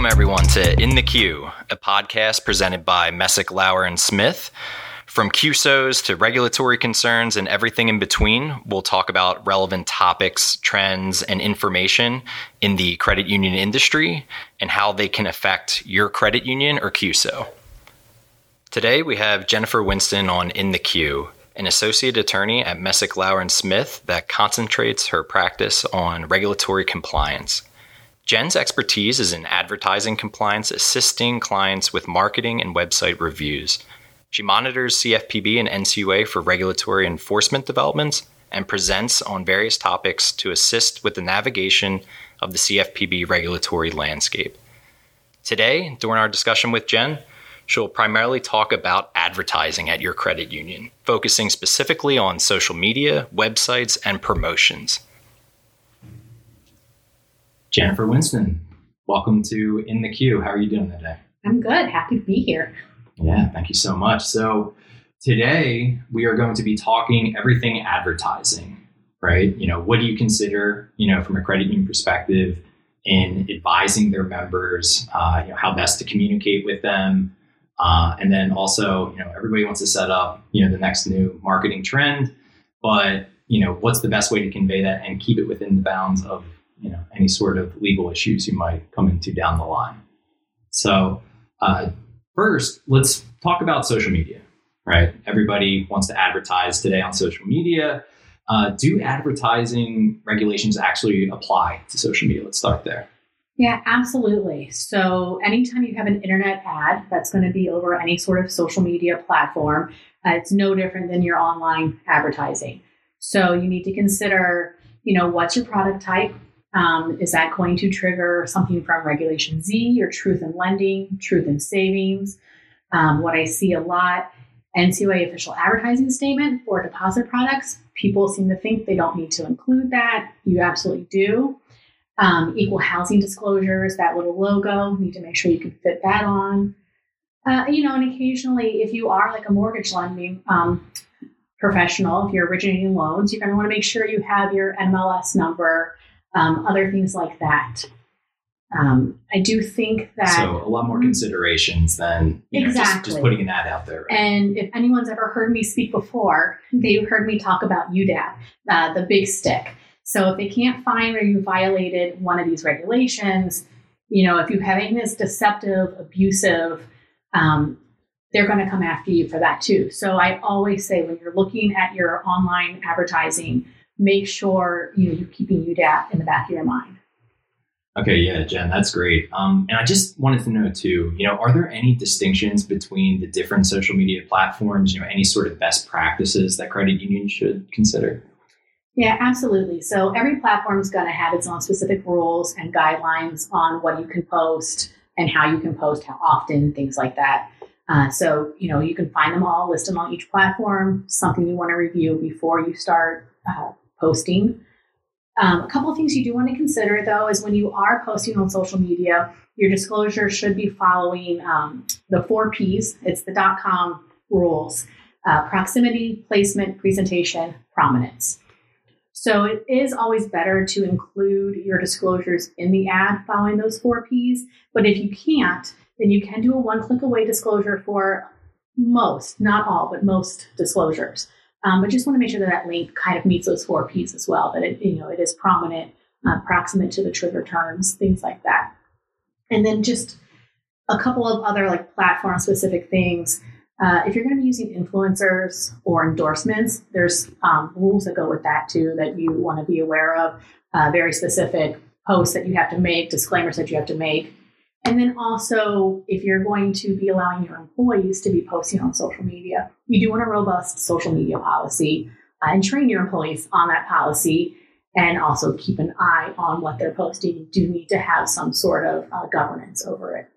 Welcome, everyone, to In the CU, a podcast presented by Messick, Lauer, and Smith. From CUSOs to regulatory concerns and everything in between, we'll talk about relevant topics, trends, and information in the credit union industry and how they can affect your credit union or CUSO. Today, we have Jennifer Winston on In the CU, an associate attorney at Messick, Lauer, and Smith that concentrates her practice on regulatory compliance. Jen's expertise is in advertising compliance, assisting clients with marketing and website reviews. She monitors CFPB and NCUA for regulatory enforcement developments and presents on various topics to assist with the navigation of the CFPB regulatory landscape. Today, during our discussion with Jen, she'll primarily talk about advertising at your credit union, focusing specifically on social media, websites, and promotions. Jennifer Winston, welcome to In the CU. How are you doing today? I'm good. Happy to be here. Yeah, thank you so much. So, today we are going to be talking everything advertising, right? You know, what do you consider, you know, from a credit union perspective in advising their members, uh, you know, how best to communicate with them? Uh, and then also, you know, everybody wants to set up, you know, the next new marketing trend, but, you know, what's the best way to convey that and keep it within the bounds of you know any sort of legal issues you might come into down the line. So uh, first, let's talk about social media. Right, everybody wants to advertise today on social media. Uh, do advertising regulations actually apply to social media? Let's start there. Yeah, absolutely. So, anytime you have an internet ad that's going to be over any sort of social media platform, uh, it's no different than your online advertising. So, you need to consider, you know, what's your product type? Um, is that going to trigger something from Regulation Z or Truth in Lending, Truth in Savings? Um, what I see a lot, NCUA official advertising statement for deposit products. People seem to think they don't need to include that. You absolutely do. Um, equal housing disclosures, that little logo, need to make sure you can fit that on. Uh, you know, and occasionally, if you are like a mortgage lending um, professional, if you're originating loans, you're going to want to make sure you have your NMLS number um, other things like that. Um, I do think that so a lot more considerations than exactly know, just, just, putting an ad out there. Right? And if anyone's ever heard me speak before, they've heard me talk about UDAP, uh, the big stick. So if they can't find where you violated one of these regulations, you know, if you have anything that's deceptive, abusive, um, they're going to come after you for that too. So I always say when you're looking at your online advertising make sure you know you're keeping UDAP in the back of your mind. Okay, yeah, Jen, that's great. Um, and I just wanted to know too, you know, are there any distinctions between the different social media platforms? You know, any sort of best practices that credit unions should consider? Yeah, absolutely. So every platform is going to have its own specific rules and guidelines on what you can post and how you can post, how often, things like that. Uh, so you know you can find them all list them on each platform. Something you want to review before you start uh, posting. Um, a couple of things you do want to consider though is when you are posting on social media, your disclosure should be following um, the four P's. It's the dot com rules uh, proximity, placement, presentation, prominence. So it is always better to include your disclosures in the ad following those four P's. But if you can't, then you can do a one click away disclosure for most, not all, but most disclosures. Um, but just want to make sure that that link kind of meets those four P's as well, that it, you know, it is prominent, uh, proximate to the trigger terms, things like that. And then just a couple of other like platform specific things. Uh, if you're going to be using influencers or endorsements, there's um, rules that go with that too that you want to be aware of. Uh, very specific posts that you have to make, disclaimers that you have to make. And then also, if you're going to be allowing your employees to be posting on social media, you do want a robust social media policy uh, and train your employees on that policy and also keep an eye on what they're posting. You do need to have some sort of uh, governance over it.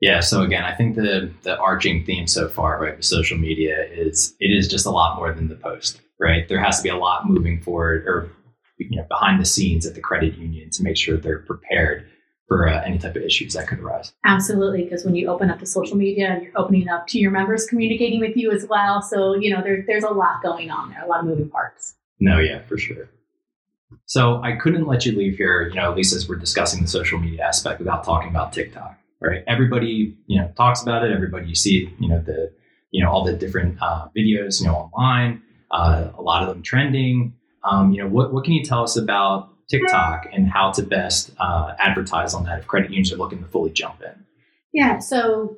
Yeah. So again, I think the the arching theme so far, right, with social media is it is just a lot more than the post, right? There has to be a lot moving forward or you know behind the scenes at the credit union to make sure they're prepared for uh, any type of issues that could arise. Absolutely, because when you open up to social media, and you're opening up to your members communicating with you as well. So you know, there's there's a lot going on there, a lot of moving parts. No, yeah, for sure. So I couldn't let you leave here, you know, at least as we're discussing the social media aspect without talking about TikTok, right? Everybody, you know, talks about it. Everybody, you see, you know, the, you know, all the different uh, videos, you know, online, uh, a lot of them trending. Um, you know, what, what can you tell us about TikTok and how to best uh, advertise on that if credit unions are looking to fully jump in? Yeah, so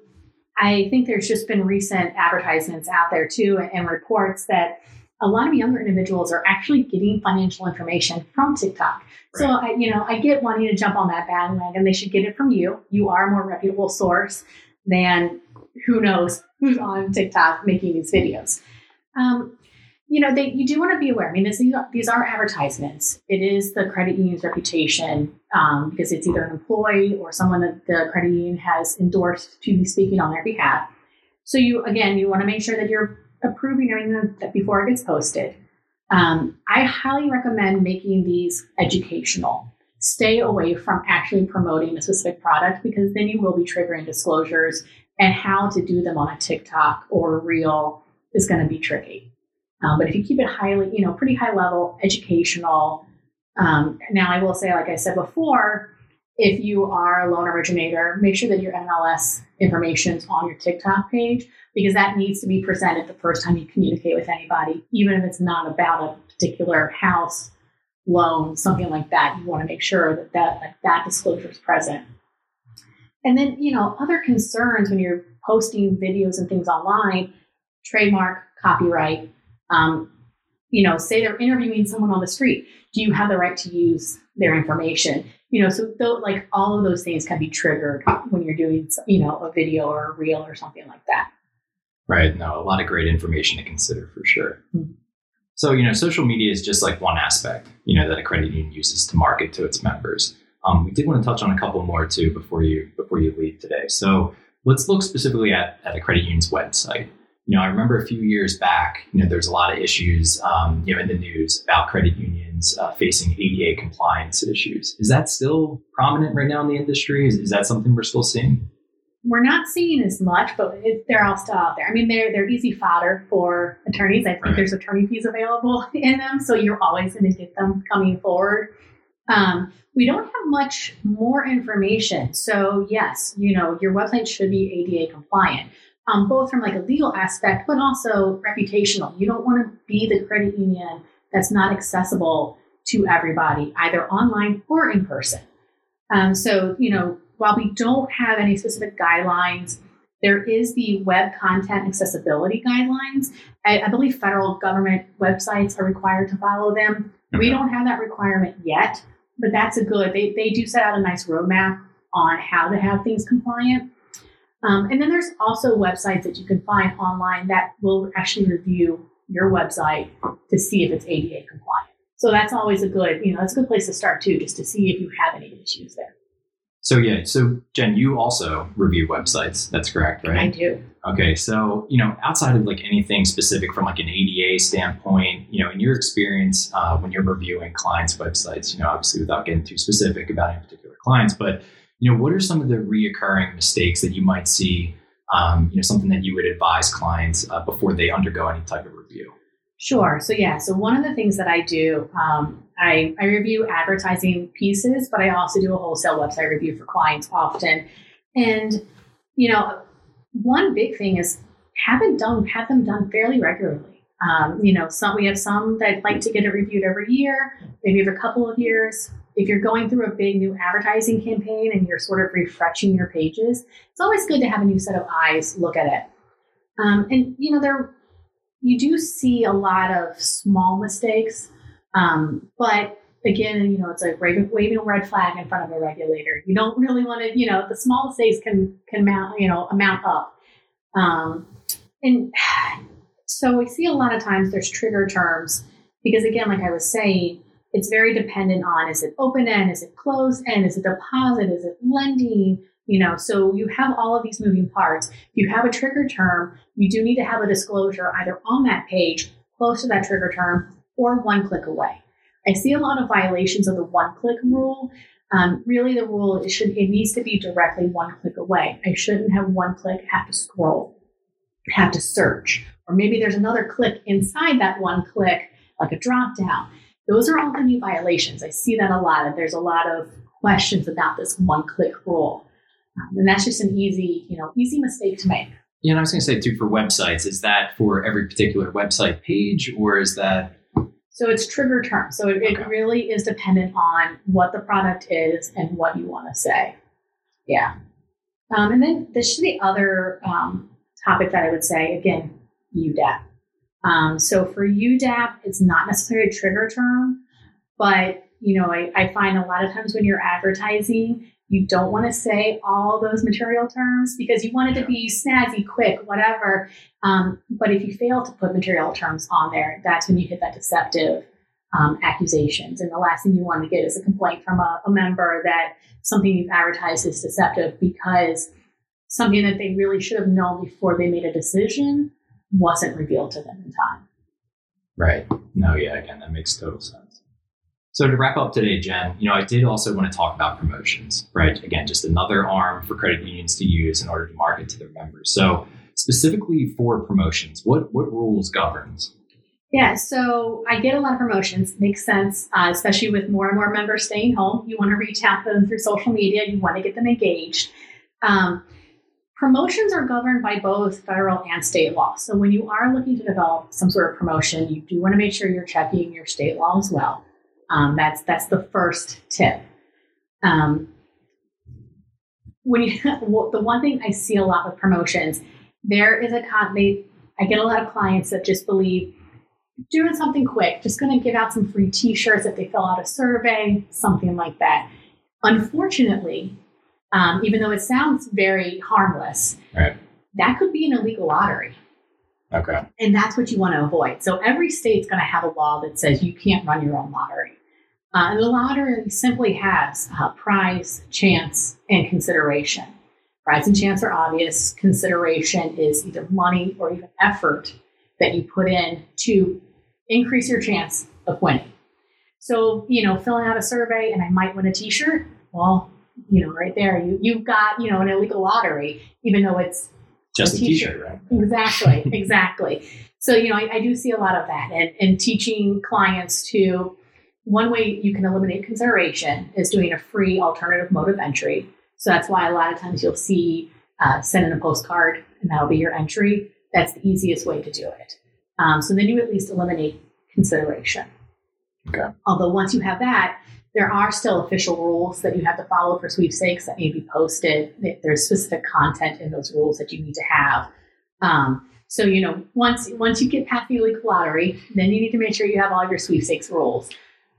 I think there's just been recent advertisements out there too and reports that a lot of younger individuals are actually getting financial information from TikTok. Right. So I, you know, I get wanting to jump on that bandwagon. They should get it from you. You are a more reputable source than who knows who's on TikTok making these videos. Um, you know, they, you do want to be aware. I mean, this, these are advertisements. It is the credit union's reputation um, because it's either an employee or someone that the credit union has endorsed to be speaking on their behalf. So you, again, you want to make sure that you're approving everything that before it gets posted. Um, I highly recommend making these educational. Stay away from actually promoting a specific product because then you will be triggering disclosures and how to do them on a TikTok or a reel is going to be tricky. Um, but if you keep it highly, you know, pretty high level, educational. Um, now, I will say, like I said before, if you are a loan originator, make sure that your NMLS information is on your TikTok page because that needs to be presented the first time you communicate with anybody, even if it's not about a particular house loan, something like that. You want to make sure that that, like, that disclosure is present. And then, you know, other concerns when you're posting videos and things online, trademark, copyright, um, you know, say they're interviewing someone on the street. Do you have the right to use their information? You know, so th- like all of those things can be triggered when you're doing, you know, a video or a reel or something like that. Right. No, a lot of great information to consider for sure. Mm-hmm. So, you know, social media is just like one aspect, you know, that a credit union uses to market to its members. Um, we did want to touch on a couple more too before you before you leave today. So let's look specifically at, at a credit union's website you know, I remember a few years back, you know, there's a lot of issues, um, you know, in the news about credit unions uh, facing ADA compliance issues. Is that still prominent right now in the industry? Is, is that something we're still seeing? We're not seeing as much, but it, they're all still out there. I mean, they're they're easy fodder for attorneys. I think right. there's attorney fees available in them, so you're always going to get them coming forward. Um, we don't have much more information. So yes, you know, your website should be ADA compliant um, both from like a legal aspect, but also reputational. You don't want to be the credit union that's not accessible to everybody, either online or in person. Um, so, you know, while we don't have any specific guidelines, there is the web content accessibility guidelines. I, I believe federal government websites are required to follow them. Okay. We don't have that requirement yet, but that's a good, they, they do set out a nice roadmap on how to have things compliant. Um, and then there's also websites that you can find online that will actually review your website to see if it's ADA compliant. So that's always a good, you know, that's a good place to start too, just to see if you have any issues there. So yeah, so Jen, you also review websites. That's correct, right? I do. Okay, so you know, outside of like anything specific from like an ADA standpoint, you know, in your experience uh, when you're reviewing clients' websites, you know, obviously without getting too specific about any particular clients, but you know, what are some of the reoccurring mistakes that you might see? Um, you know, something that you would advise clients uh, before they undergo any type of review. Sure. So yeah. So one of the things that I do, um, I, I review advertising pieces, but I also do a wholesale website review for clients often. And you know, one big thing is have it done, have them done fairly regularly. Um, you know, some we have some that like to get it reviewed every year, maybe every couple of years if you're going through a big new advertising campaign and you're sort of refreshing your pages, it's always good to have a new set of eyes look at it. Um, and you know, there you do see a lot of small mistakes, um, but again, you know, it's like waving, a red flag in front of a regulator. You don't really want to, you know, the small mistakes can can mount, you know, amount up. Um, and so we see a lot of times there's trigger terms because again, like I was saying, it's very dependent on is it open end, is it closed end, is it deposit, is it lending? You know, so you have all of these moving parts. If you have a trigger term, you do need to have a disclosure either on that page, close to that trigger term, or one click away. I see a lot of violations of the one click rule. Um, really, the rule it should it needs to be directly one click away. I shouldn't have one click, have to scroll, have to search, or maybe there's another click inside that one click, like a drop down Those are all the new violations. I see that a lot. There's a lot of questions about this one click rule. Um, and that's just an easy, you know, easy mistake to make. Yeah, and I was going to say too for websites, is that for every particular website page, or is that? So it's trigger term. So it, okay. it really is dependent on what the product is and what you want to say. Yeah. Um, and then this is the other um, topic that I would say again, UDAP. Um, so for UDAP, it's not necessarily a trigger term, but you know, I, I find a lot of times when you're advertising, you don't want to say all those material terms because you want it to be snazzy, quick, whatever. Um, but if you fail to put material terms on there, that's when you hit that deceptive um, accusations. And the last thing you want to get is a complaint from a, a member that something you've advertised is deceptive because something that they really should have known before they made a decision wasn't revealed to them in time. Right. No, yeah, again, that makes total sense. So to wrap up today, Jen, you know, I did also want to talk about promotions, right? Again, just another arm for credit unions to use in order to market to their members. So specifically for promotions, what what rules governs? Yeah, so I get a lot of promotions. Makes sense, uh, especially with more and more members staying home. You want to reach out to them through social media. You want to get them engaged. Um, promotions are governed by both federal and state law. So when you are looking to develop some sort of promotion, you do want to make sure you're checking your state law as well. Um, that's that's the first tip. Um, when you, the one thing I see a lot with promotions, there is a con. They, I get a lot of clients that just believe doing something quick, just going to give out some free T-shirts if they fill out a survey, something like that. Unfortunately, um, even though it sounds very harmless, right. that could be an illegal lottery. Okay. And that's what you want to avoid. So every state's going to have a law that says you can't run your own lottery. Uh, and the lottery simply has uh, prize, chance, and consideration. Prize and chance are obvious. Consideration is either money or even effort that you put in to increase your chance of winning. So, you know, filling out a survey and I might win a t shirt, well, you know, right there, you, you've got, you know, an illegal lottery, even though it's just a t shirt, right? Exactly, exactly. So, you know, I, I, do see a lot of that and, and teaching clients to one way you can eliminate consideration is doing a free alternative mode of entry. So that's why a lot of times you'll see uh, send in a postcard and that'll be your entry. That's the easiest way to do it. Um, so then you at least eliminate consideration. Okay. Although once you have that, there are still official rules that you have to follow for sweepstakes that may be posted. There's specific content in those rules that you need to have. Um, so you know, once once you get past the illegal lottery, then you need to make sure you have all your sweepstakes rules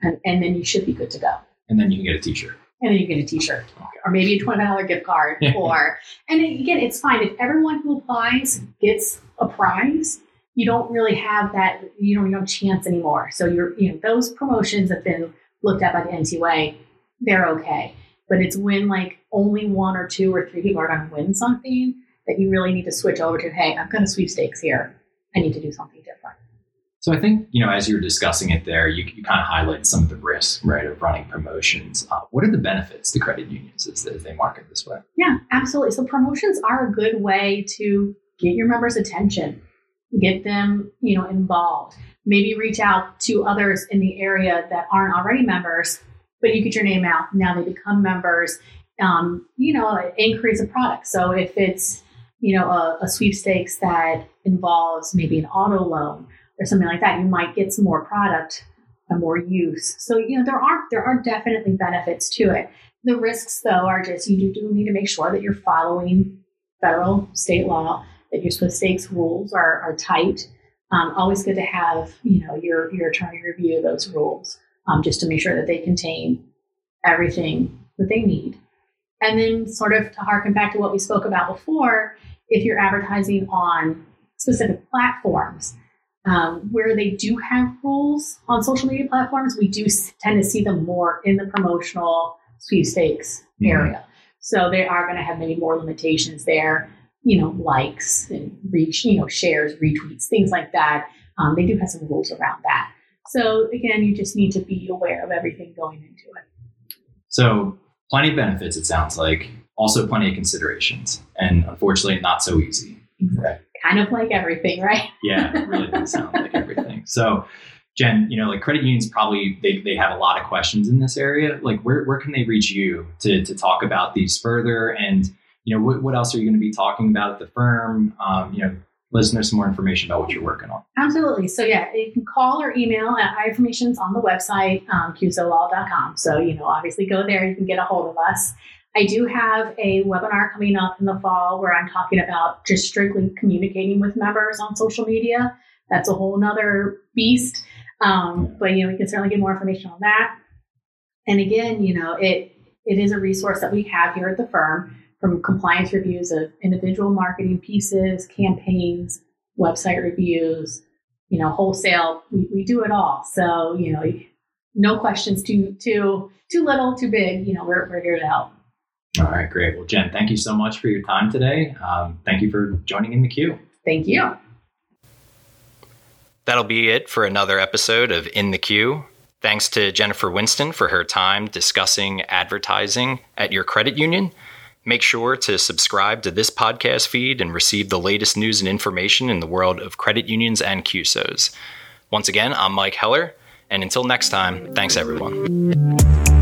and, and then you should be good to go. And then you can get a T-shirt. And then you get a T-shirt, or maybe a twenty dollar gift card, or and again, it's fine if everyone who applies gets a prize. You don't really have that. You don't have chance anymore. So you're you know those promotions have been looked at by the NCUA. They're okay, but it's when like only one or two or three people are going to win something that you really need to switch over to. Hey, I've got a sweepstakes here. I need to do something different. So I think, you know, as you were discussing it there, you, you kind of highlight some of the risks, right, of running promotions. Uh, what are the benefits to credit unions as, as they market this way? Yeah, absolutely. So promotions are a good way to get your members' attention, get them, you know, involved. Maybe reach out to others in the area that aren't already members, but you get your name out. Now they become members. Um, you know, increase a product. So if it's, you know, a, a sweepstakes that involves maybe an auto loan or something like that, you might get some more product and more use. So you know there are there are definitely benefits to it. The risks though are just you do need to make sure that you're following federal, state law, that your sweepstakes rules are, are tight. Um, always good to have you know your your attorney review those rules um, just to make sure that they contain everything that they need. And then sort of to harken back to what we spoke about before, if you're advertising on specific platforms, um, where they do have rules on social media platforms, we do tend to see them more in the promotional sweepstakes mm-hmm. area. So they are going to have maybe more limitations there, you know, likes and reach, you know, shares, retweets, things like that. Um, they do have some rules around that. So again, you just need to be aware of everything going into it. So plenty of benefits, it sounds like. Also, plenty of considerations, and unfortunately, not so easy. Right kind of like everything, right? yeah, it really does sound like everything. So, Jen, you know, like credit unions probably they, they have a lot of questions in this area. Like where, where can they reach you to, to talk about these further? And, you know, what, what else are you going to be talking about at the firm? Um, you know, listeners some more information about what you're working on. Absolutely. So yeah, you can call or email. Our information's on the website, um, cusolaw.com. So, you know, obviously go there, you can get a hold of us. I do have a webinar coming up in the fall where I'm talking about just strictly communicating with members on social media. That's a whole nother beast. Um, but you know, we can certainly get more information on that. And again, you know, it it is a resource that we have here at the firm from compliance reviews of individual marketing pieces, campaigns, website reviews, you know, wholesale. We, we do it all. So, you know, no questions too too too little, too big. You know, we're we're here to help. All right, great. Well, Jen, thank you so much for your time today. Um, thank you for joining in the CU. Thank you. That'll be it for another episode of In the CU. Thanks to Jennifer Winston for her time discussing advertising at your credit union. Make sure to subscribe to this podcast feed and receive the latest news and information in the world of credit unions and CUSOs. Once again, I'm Mike Heller, and until next time, thanks everyone.